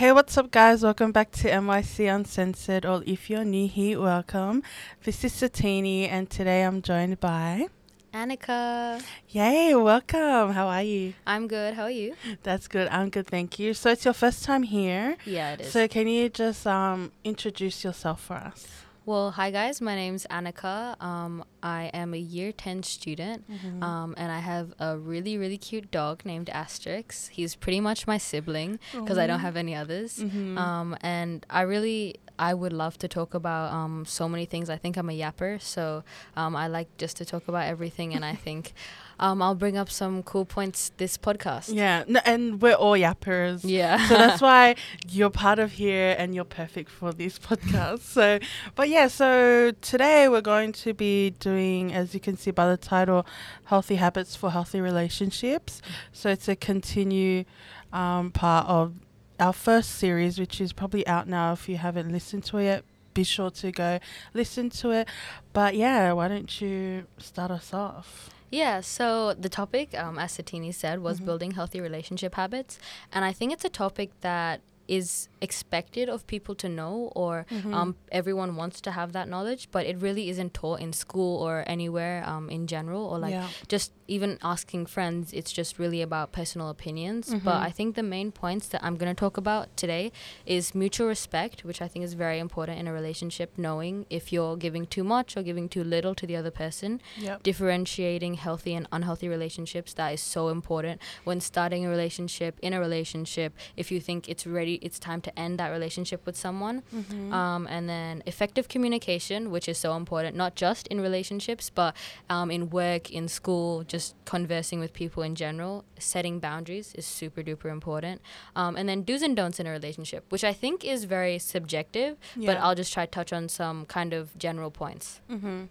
Hey, what's up, guys? Welcome back to MYC Uncensored, or if you're new here, welcome. This is Satini, and today I'm joined by. Anika. Yay, welcome. How are you? I'm good. How are you? That's good. I'm good, thank you. So it's your first time here. Yeah, it is. So can you just um, introduce yourself for us? Well, hi guys. My name's Anika. Um, I am a year 10 student, Mm-hmm. um, and I have a really, really cute dog named Asterix. He's pretty much my sibling because I don't have any others. Mhm. Um, and I really, I would love to talk about um, so many things. I think I'm a yapper, so um, I like just to talk about everything, and I think um, I'll bring up some cool points this podcast. Yeah, no, and we're all yappers. Yeah. so that's why you're part of here and you're perfect for this podcast. So, but yeah, so today we're going to be doing, as you can see by the title, Healthy Habits for Healthy Relationships. So it's a continue um, part of our first series, which is probably out now. If you haven't listened to it yet, be sure to go listen to it. But yeah, why don't you start us off? Yeah, so the topic, um, as Satini said, was Mhm. building healthy relationship habits. And I think it's a topic that is expected of people to know or Mhm. um, everyone wants to have that knowledge but it really isn't taught in school or anywhere um, in general or like yeah. just even asking friends it's just really about personal opinions but Mhm. i think the main points that i'm going to talk about today is mutual respect which i think is very important in a relationship knowing if you're giving too much or giving too little to the other person Yep. differentiating healthy and unhealthy relationships that is so important when starting a relationship in a relationship if you think it's ready it's time to end that relationship with someone. Mhm. um, and then effective communication which is so important not just in relationships but um, in work in school just conversing with people in general. Setting boundaries is super duper important. Um, and then do's and don'ts in a relationship which i think is very subjective but i'll just try to touch on some kind of general points. Mhm.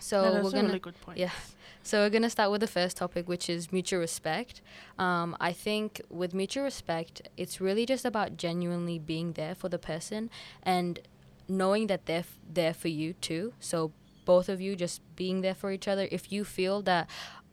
So No, we're gonna really good points. yeah. So we're gonna start with the first topic, which is mutual respect. Um, I think with mutual respect, it's really just about genuinely being there for the person and knowing that they're f- there for you too. So both of you just being there for each other. If you feel that,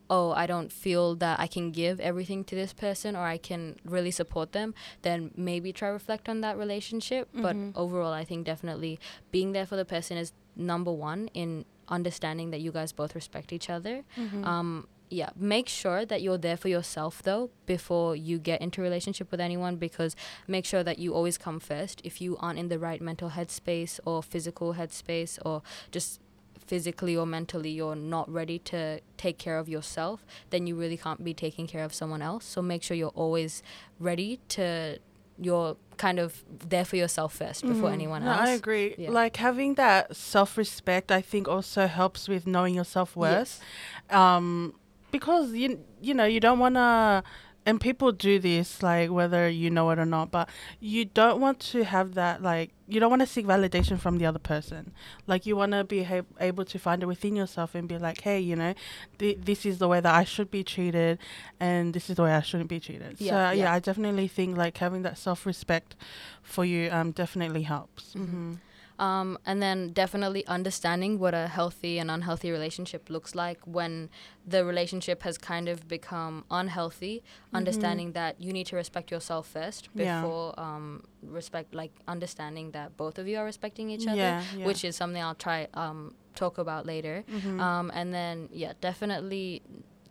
oh, I don't feel that I can give everything to this person or I can really support them, then maybe try reflect on that relationship. Mhm. But overall, I think definitely being there for the person is number one in understanding that you guys both respect each other. Mhm. Um, yeah, make sure that you're there for yourself though before you get into a relationship with anyone because make sure that you always come first. If you aren't in the right mental headspace or physical headspace or just physically or mentally you're not ready to take care of yourself, then you really can't be taking care of someone else. So make sure you're always ready to you're kind of there for yourself first before Mhm. anyone No, else. I agree. Yeah. Like having that self respect, I think also helps with knowing your self worth. Yes. Um, because you you know you don't want to, and people do this like whether you know it or not, but you don't want to have that like you don't want to seek validation from the other person. Like you want to be ha- able to find it within yourself and be like, hey, you know, th- this is the way that I should be treated, and this is the way I shouldn't be treated. Yeah, so yeah, yeah. I definitely think like having that self respect for you um definitely helps. Mhm. Um, and then definitely understanding what a healthy and unhealthy relationship looks like when the relationship has kind of become unhealthy. Understanding that you need to respect yourself first Yeah. before um, respect, like understanding that both of you are respecting each other, Yeah, yeah. which is something I'll try um, talk about later. Mhm. Um, and then yeah, definitely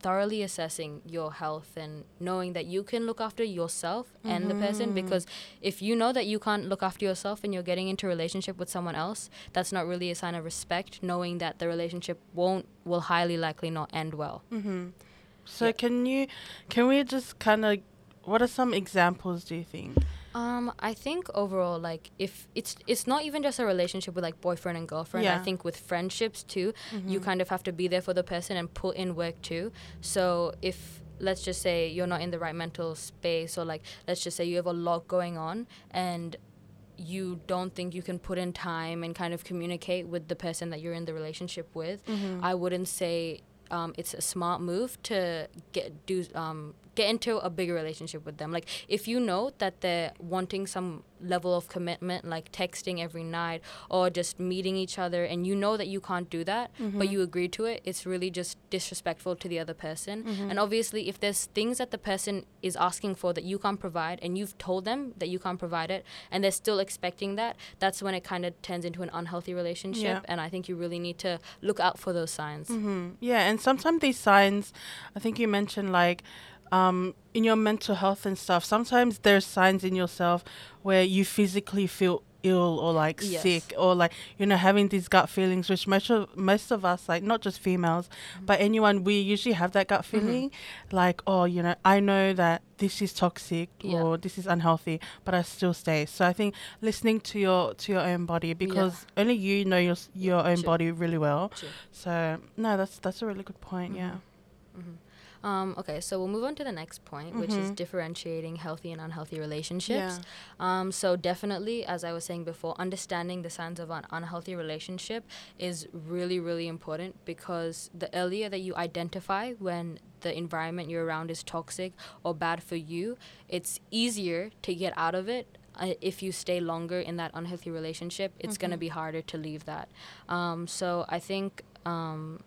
thoroughly assessing your health and knowing that you can look after yourself and the person Mhm. because if you know that you can't look after yourself and you're getting into a relationship with someone else that's not really a sign of respect knowing that the relationship won't will highly likely not end well Mm-hmm. So Yeah. can you, can we just kind of, what are some examples? Do you think? Um i think overall like if it's it's not even just a relationship with like boyfriend and girlfriend Yeah. i think with friendships too you Mhm. kind of have to be there for the person and put in work too. So if let's just say you're not in the right mental space or like let's just say you have a lot going on and you don't think you can put in time and kind of communicate with the person that you're in the relationship with, Mhm. I wouldn't say um, it's a smart move to get do um, get into a bigger relationship with them. Like if you know that they're wanting some level of commitment, like texting every night or just meeting each other, and you know that you can't do that, Mm-hmm. but you agree to it, it's really just disrespectful to the other person. Mm-hmm. And obviously, if there's things that the person is asking for that you can't provide, and you've told them that you can't provide it, and they're still expecting that, that's when it kind of turns into an unhealthy relationship. Yeah. And I think you really need to look out for those signs. hmm Yeah, and sometimes these signs, I think you mentioned like um, in your mental health and stuff. Sometimes there's signs in yourself where you physically feel ill or like Yes. sick or like you know having these gut feelings, which most of most of us like not just females, mm-hmm. but anyone we usually have that gut mm-hmm. feeling, like oh you know I know that this is toxic Yeah. or this is unhealthy, but I still stay. So I think listening to your to your own body because only you know your your own True. body really well. True. So no, that's that's a really good point. Yeah. Mm-hmm. Um, okay, so we'll move on to the next point, which is Mhm. differentiating healthy and unhealthy relationships. Yeah. Um, so definitely, as I was saying before, understanding the signs of an unhealthy relationship is really, really important because the earlier that you identify when the environment you're around is toxic or bad for you, it's easier to get out of it. Uh, if you stay longer in that unhealthy relationship, it's going to be harder to leave that. Um, so I think um,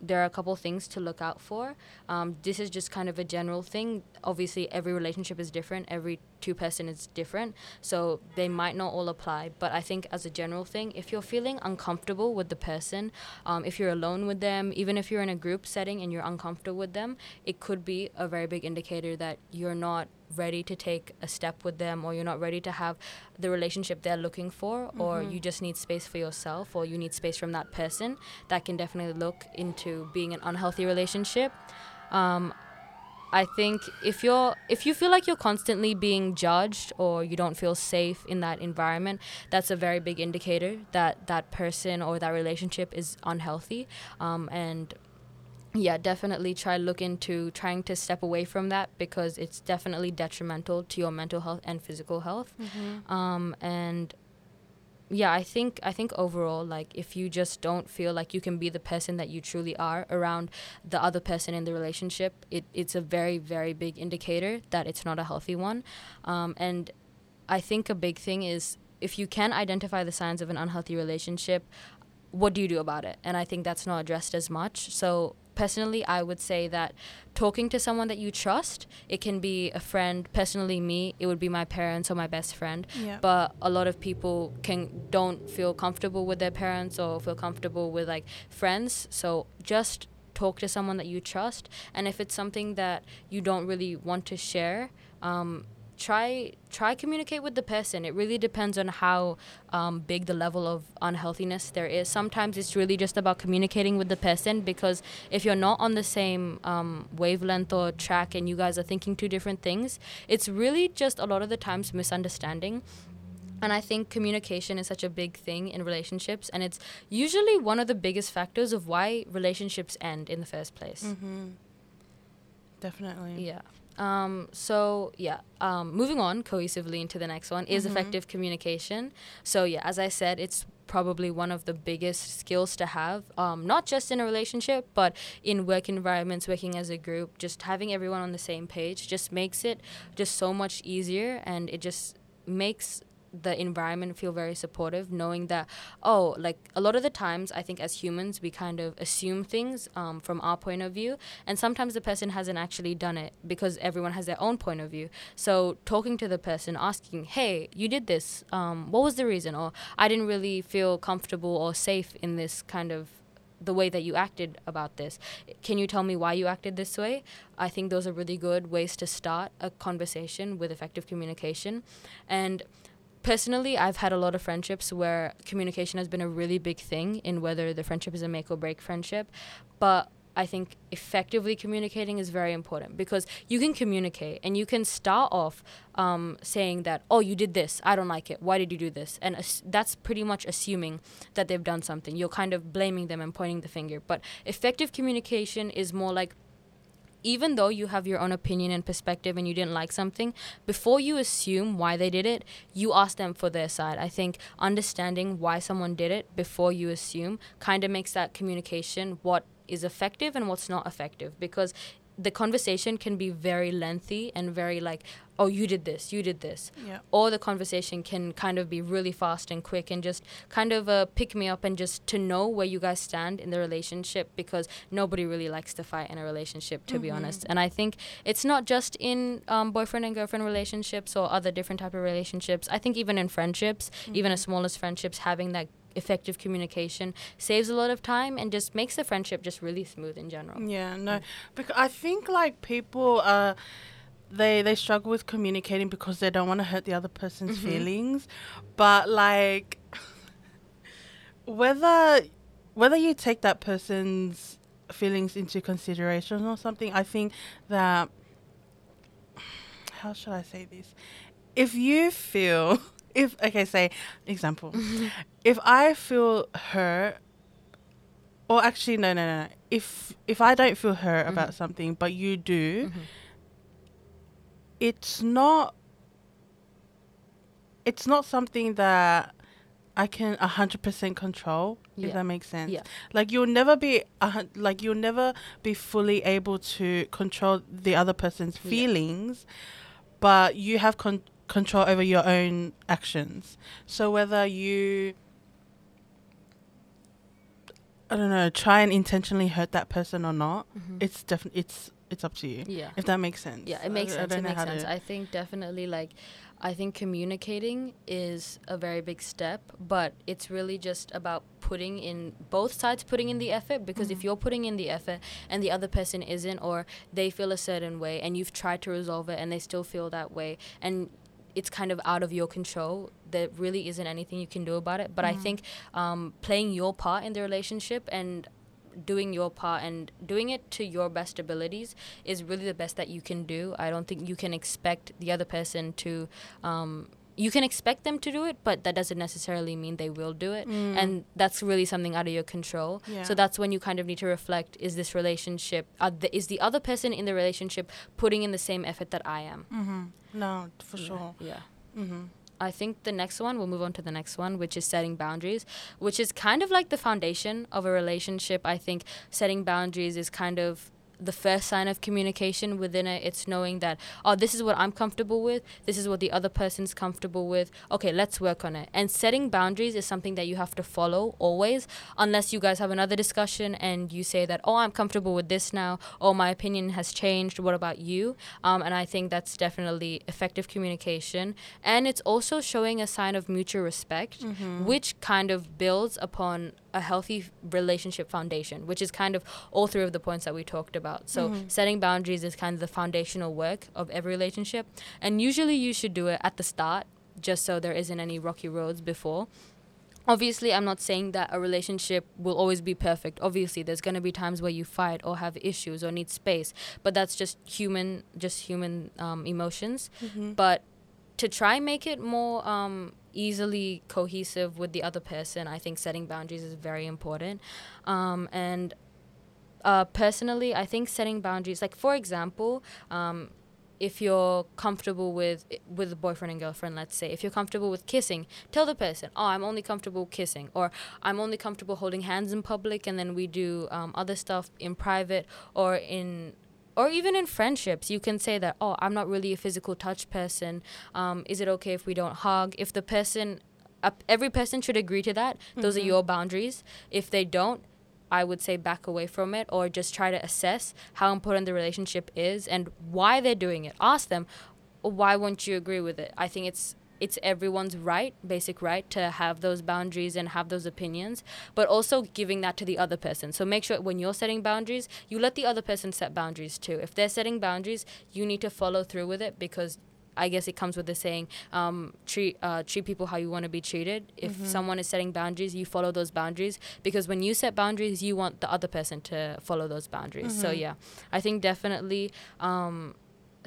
there are a couple things to look out for. Um, this is just kind of a general thing. Obviously, every relationship is different. Every two person is different, so they might not all apply. But I think as a general thing, if you're feeling uncomfortable with the person, um, if you're alone with them, even if you're in a group setting and you're uncomfortable with them, it could be a very big indicator that you're not ready to take a step with them or you're not ready to have the relationship they're looking for or Mhm. you just need space for yourself or you need space from that person that can definitely look into being an unhealthy relationship um, i think if you're if you feel like you're constantly being judged or you don't feel safe in that environment that's a very big indicator that that person or that relationship is unhealthy um, and yeah definitely try look into trying to step away from that because it's definitely detrimental to your mental health and physical health Mm-hmm. um, and yeah i think i think overall like if you just don't feel like you can be the person that you truly are around the other person in the relationship it, it's a very very big indicator that it's not a healthy one. Um, and i think a big thing is if you can identify the signs of an unhealthy relationship what do you do about it? And i think that's not addressed as much. So personally i would say that talking to someone that you trust it can be a friend. Personally me it would be my parents or my best friend. Yeah. but a lot of people can don't feel comfortable with their parents or feel comfortable with like friends. So just talk to someone that you trust. And if it's something that you don't really want to share um, try try communicate with the person it really depends on how um, big the level of unhealthiness there is sometimes it's really just about communicating with the person because if you're not on the same um, wavelength or track and you guys are thinking two different things it's really just a lot of the times misunderstanding and I think communication is such a big thing in relationships, and it's usually one of the biggest factors of why relationships end in the first place. Mm-hmm. Definitely. Yeah. Um, so yeah, um, moving on cohesively into the next one is Mhm. effective communication. So yeah, as I said, it's probably one of the biggest skills to have, um, not just in a relationship, but in work environments, working as a group, just having everyone on the same page just makes it just so much easier, and it just makes the environment feel very supportive knowing that oh like a lot of the times i think as humans we kind of assume things um, from our point of view and sometimes the person hasn't actually done it because everyone has their own point of view. So talking to the person asking hey you did this um, what was the reason? or i didn't really feel comfortable or safe in this kind of the way that you acted about this. Can you tell me why you acted this way? I think those are really good ways to start a conversation with effective communication. And personally i've had a lot of friendships where communication has been a really big thing in whether the friendship is a make or break friendship but I think effectively communicating is very important because you can communicate and you can start off um, saying that, oh, you did this, I don't like it, why did you do this? And as- that's pretty much assuming that they've done something. You're kind of blaming them and pointing the finger. But effective communication is more like, even though you have your own opinion and perspective and you didn't like something, before you assume why they did it, you ask them for their side. I think understanding why someone did it before you assume kind of makes that communication what is effective and what's not effective because the conversation can be very lengthy and very like oh you did this you did this. Yeah. or the conversation can kind of be really fast and quick and just kind of uh, pick me up and just to know where you guys stand in the relationship because nobody really likes to fight in a relationship to be honest. And i think it's not just in um, boyfriend and girlfriend relationships or other different type of relationships. I think even in friendships even as small as friendships having that effective communication saves a lot of time and just makes the friendship just really smooth in general Yeah, no, because I think like people uh they they struggle with communicating because they don't want to hurt the other person's Mhm. feelings, but like whether whether you take that person's feelings into consideration or something, I think that how should I say this? If you feel if okay, say example, if I feel hurt or actually no no no no. if if I don't feel hurt Mhm. about something but you do Mhm. it's not it's not something that I can a hundred percent control if that makes sense Yeah. like you'll never be a hun- like you'll never be fully able to control the other person's Yeah. feelings but you have con- control over your own actions so whether you I don't know, try and intentionally hurt that person or not, Mhm. it's definitely it's it's up to you. yeah If that makes sense. Yeah, I it makes I sense. It makes sense. I think definitely like I think communicating is a very big step, but it's really just about putting in both sides putting in the effort because if Mhm. you're putting in the effort and the other person isn't or they feel a certain way and you've tried to resolve it and they still feel that way and it's kind of out of your control. There really isn't anything you can do about it. But I Mhm. think um, playing your part in the relationship and doing your part and doing it to your best abilities is really the best that you can do. I don't think you can expect the other person to. Um, you can expect them to do it, but that doesn't necessarily mean they will do it. Mm. And that's really something out of your control. Yeah. So that's when you kind of need to reflect: Is this relationship? Are the, is the other person in the relationship putting in the same effort that I am? Mm-hmm. No, for Yeah, sure. Yeah. Mm-hmm. I think the next one, we'll move on to the next one, which is setting boundaries, which is kind of like the foundation of a relationship. I think setting boundaries is kind of the first sign of communication within it. It's knowing that, oh, this is what I'm comfortable with, this is what the other person's comfortable with. Okay, let's work on it. And setting boundaries is something that you have to follow always, unless you guys have another discussion and you say that, oh, I'm comfortable with this now, or my opinion has changed. What about you? Um, and I think that's definitely effective communication. And it's also showing a sign of mutual respect, Mm-hmm. which kind of builds upon a healthy relationship foundation, which is kind of all three of the points that we talked about. So, Mhm. setting boundaries is kind of the foundational work of every relationship. And usually, you should do it at the start, just so there isn't any rocky roads before. Obviously, I'm not saying that a relationship will always be perfect. Obviously, there's going to be times where you fight or have issues or need space, but that's just human, just human um, emotions Mm-hmm. but to try make it more um, easily cohesive with the other person i think setting boundaries is very important. Um, and uh, personally i think setting boundaries like for example um, if you're comfortable with with a boyfriend and girlfriend let's say if you're comfortable with kissing tell the person oh i'm only comfortable kissing or i'm only comfortable holding hands in public and then we do um, other stuff in private or in or even in friendships you can say that oh i'm not really a physical touch person. Um, is it okay if we don't hug? If the person uh, every person should agree to that. Those are Mhm. your boundaries. If they don't i would say back away from it or just try to assess how important the relationship is and why they're doing it. Ask them why won't you agree with it? I think it's it's everyone's right basic right to have those boundaries and have those opinions but also giving that to the other person so make sure when you're setting boundaries you let the other person set boundaries too if they're setting boundaries you need to follow through with it because I guess it comes with the saying, um, treat uh, treat people how you want to be treated. If Mhm. someone is setting boundaries, you follow those boundaries because when you set boundaries, you want the other person to follow those boundaries. So Mhm. yeah, I think definitely um,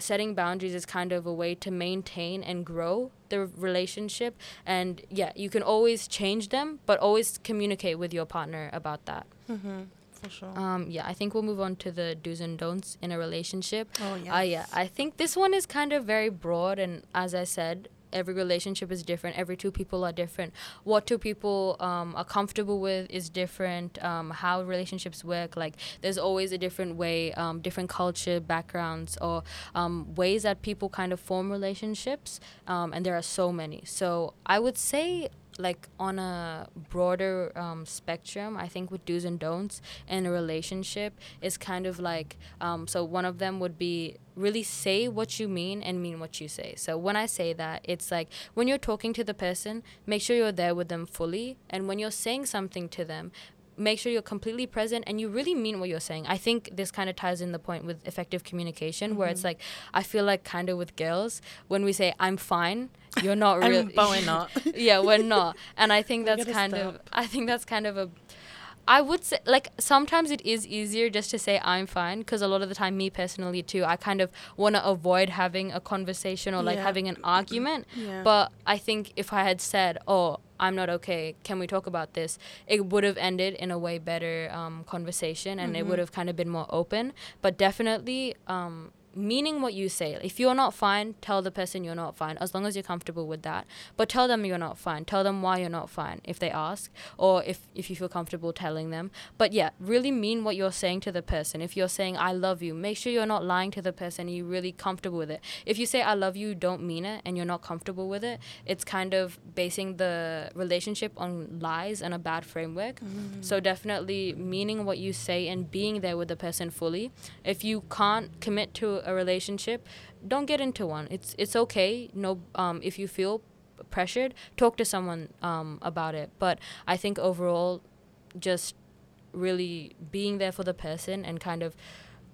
setting boundaries is kind of a way to maintain and grow the relationship. And yeah, you can always change them, but always communicate with your partner about that. Mm-hmm. For sure. Um, yeah, I think we'll move on to the do's and don'ts in a relationship. oh yeah. Uh, yeah, I think this one is kind of very broad, and as I said, every relationship is different every two people are different. What two people um, are comfortable with is different um, how relationships work. Like there's always a different way um, different culture backgrounds or um, ways that people kind of form relationships um, and there are so many. So i would say like on a broader um, spectrum i think with do's and don'ts in a relationship is kind of like um, so one of them would be really say what you mean and mean what you say. So when i say that it's like when you're talking to the person make sure you're there with them fully and when you're saying something to them make sure you're completely present and you really mean what you're saying. I think this kind of ties in the point with effective communication, mm-hmm. where it's mm-hmm. like I feel like kind of with girls when we say I'm fine, you're not really. but we're not. yeah, we're not, and I think that's kind stop. of I think that's kind of a I would say, like, sometimes it is easier just to say I'm fine because a lot of the time, me personally, too, I kind of want to avoid having a conversation or like yeah. having an argument. Yeah. But I think if I had said, oh, I'm not okay, can we talk about this? It would have ended in a way better um, conversation and mm-hmm. it would have kind of been more open. But definitely, um, meaning what you say. If you're not fine, tell the person you're not fine, as long as you're comfortable with that. But tell them you're not fine. Tell them why you're not fine if they ask, or if, if you feel comfortable telling them. But yeah, really mean what you're saying to the person. If you're saying, I love you, make sure you're not lying to the person and you're really comfortable with it. If you say, I love you, don't mean it, and you're not comfortable with it, it's kind of basing the relationship on lies and a bad framework. Mm. So definitely meaning what you say and being there with the person fully. If you can't commit to a relationship, don't get into one. It's it's okay. No, um, if you feel pressured, talk to someone um, about it. But I think overall, just really being there for the person and kind of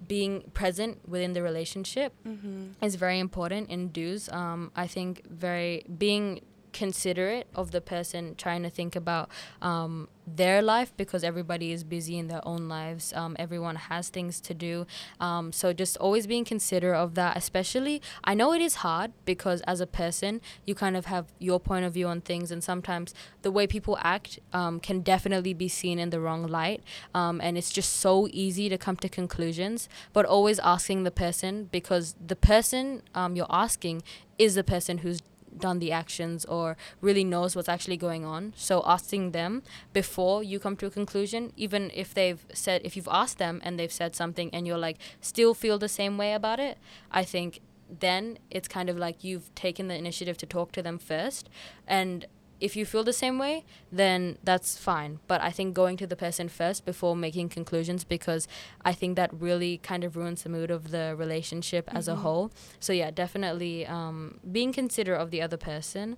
being present within the relationship mm-hmm. is very important in do's. Um, I think very being considerate of the person trying to think about um, their life because everybody is busy in their own lives. Um, everyone has things to do. Um, so just always being considerate of that, especially, I know it is hard because as a person, you kind of have your point of view on things, and sometimes the way people act um, can definitely be seen in the wrong light. Um, and it's just so easy to come to conclusions, but always asking the person because the person um, you're asking is the person who's done the actions or really knows what's actually going on. So asking them before you come to a conclusion, even if they've said, if you've asked them and they've said something and you're like, still feel the same way about it, I think then it's kind of like you've taken the initiative to talk to them first and if you feel the same way, then that's fine. But I think going to the person first before making conclusions because I think that really kind of ruins the mood of the relationship mm-hmm. as a mm-hmm. whole. So yeah, definitely um, being considerate of the other person.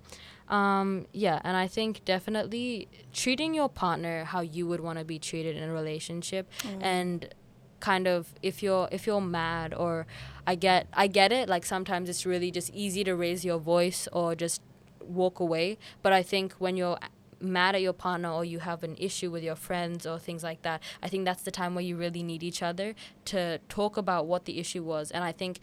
Um, yeah, and I think definitely treating your partner how you would want to be treated in a relationship, mm. and kind of if you're if you're mad or I get I get it like sometimes it's really just easy to raise your voice or just walk away. But I think when you're mad at your partner or you have an issue with your friends or things like that, I think that's the time where you really need each other to talk about what the issue was. And I think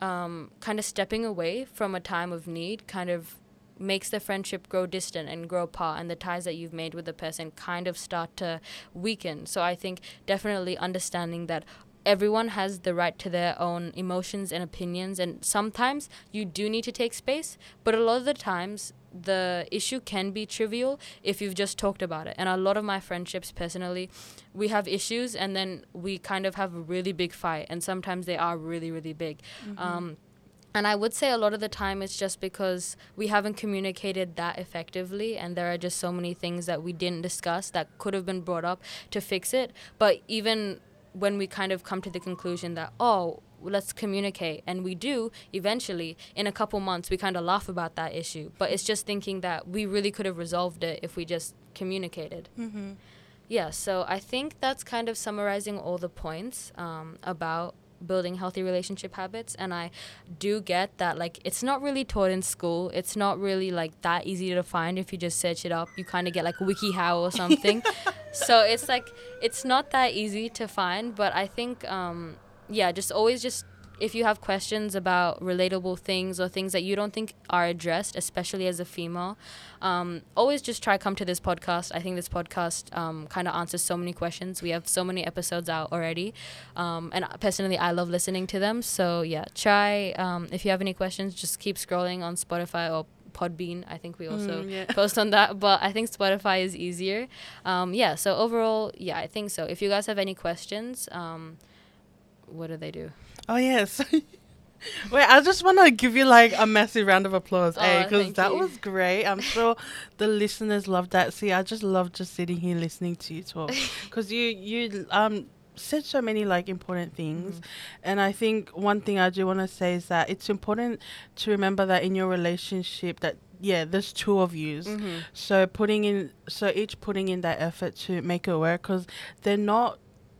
um, kind of stepping away from a time of need kind of makes the friendship grow distant and grow apart and the ties that you've made with the person kind of start to weaken so i think definitely understanding that everyone has the right to their own emotions and opinions and sometimes you do need to take space but a lot of the times the issue can be trivial if you've just talked about it and a lot of my friendships personally we have issues and then we kind of have a really big fight and sometimes they are really really big mm-hmm. um, and I would say a lot of the time it's just because we haven't communicated that effectively, and there are just so many things that we didn't discuss that could have been brought up to fix it. But even when we kind of come to the conclusion that oh let's communicate and we do eventually in a couple months we kind of laugh about that issue. But it's just thinking that we really could have resolved it if we just communicated. Mm-hmm. yeah so i think that's kind of summarizing all the points um, about building healthy relationship habits. And i do get that like it's not really taught in school. It's not really like that easy to find if you just search it up. You kind of get like wikihow or something so it's like it's not that easy to find but i think um yeah just always just if you have questions about relatable things or things that you don't think are addressed, especially as a female, um, always just try come to this podcast. I think this podcast um, kind of answers so many questions. We have so many episodes out already, um, and personally, I love listening to them. So yeah, try um, if you have any questions, just keep scrolling on Spotify or Podbean. I think we also Mm, yeah. post on that, but I think Spotify is easier. Um, yeah. So overall, yeah, I think so. If you guys have any questions, um, what do they do? Oh yes. Wait, I just want to give you like a massive round of applause, eh? Oh, Because that you. was great. I'm sure the listeners loved that. See, I just love just sitting here listening to you talk because you you um said so many like important things, Mhm. and I think one thing I do want to say is that it's important to remember that in your relationship that yeah, there's two of yous. Mhm. So putting in, so each putting in that effort to make it work, because they're not,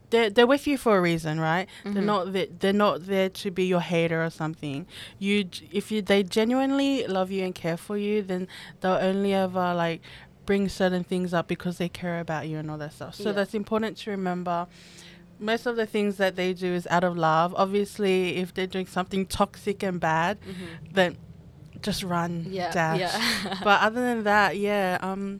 they're they're with you for a reason, right? They're Mhm. not the, they're not there to be your hater or something. You, if you they genuinely love you and care for you, then they'll only ever like bring certain things up because they care about you and all that stuff. So Yeah. that's important to remember. Most of the things that they do is out of love. Obviously, if they're doing something toxic and bad, Mhm. then just run, Yeah. dash Yeah. but other than that, yeah, um,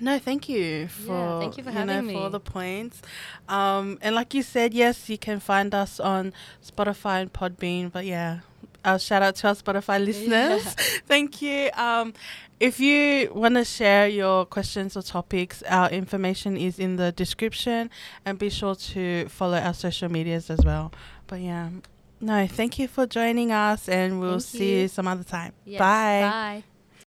no, thank you for thank you for know, having for me. the points. Um, and like you said, yes, you can find us on Spotify and Podbean. But yeah, uh, shout out to our Spotify listeners. thank you. Um, if you want to share your questions or topics, our information is in the description, and be sure to follow our social medias as well. But yeah. No, thank you for joining us, and we'll Thank see you you. some other time. Yes, Bye. Bye.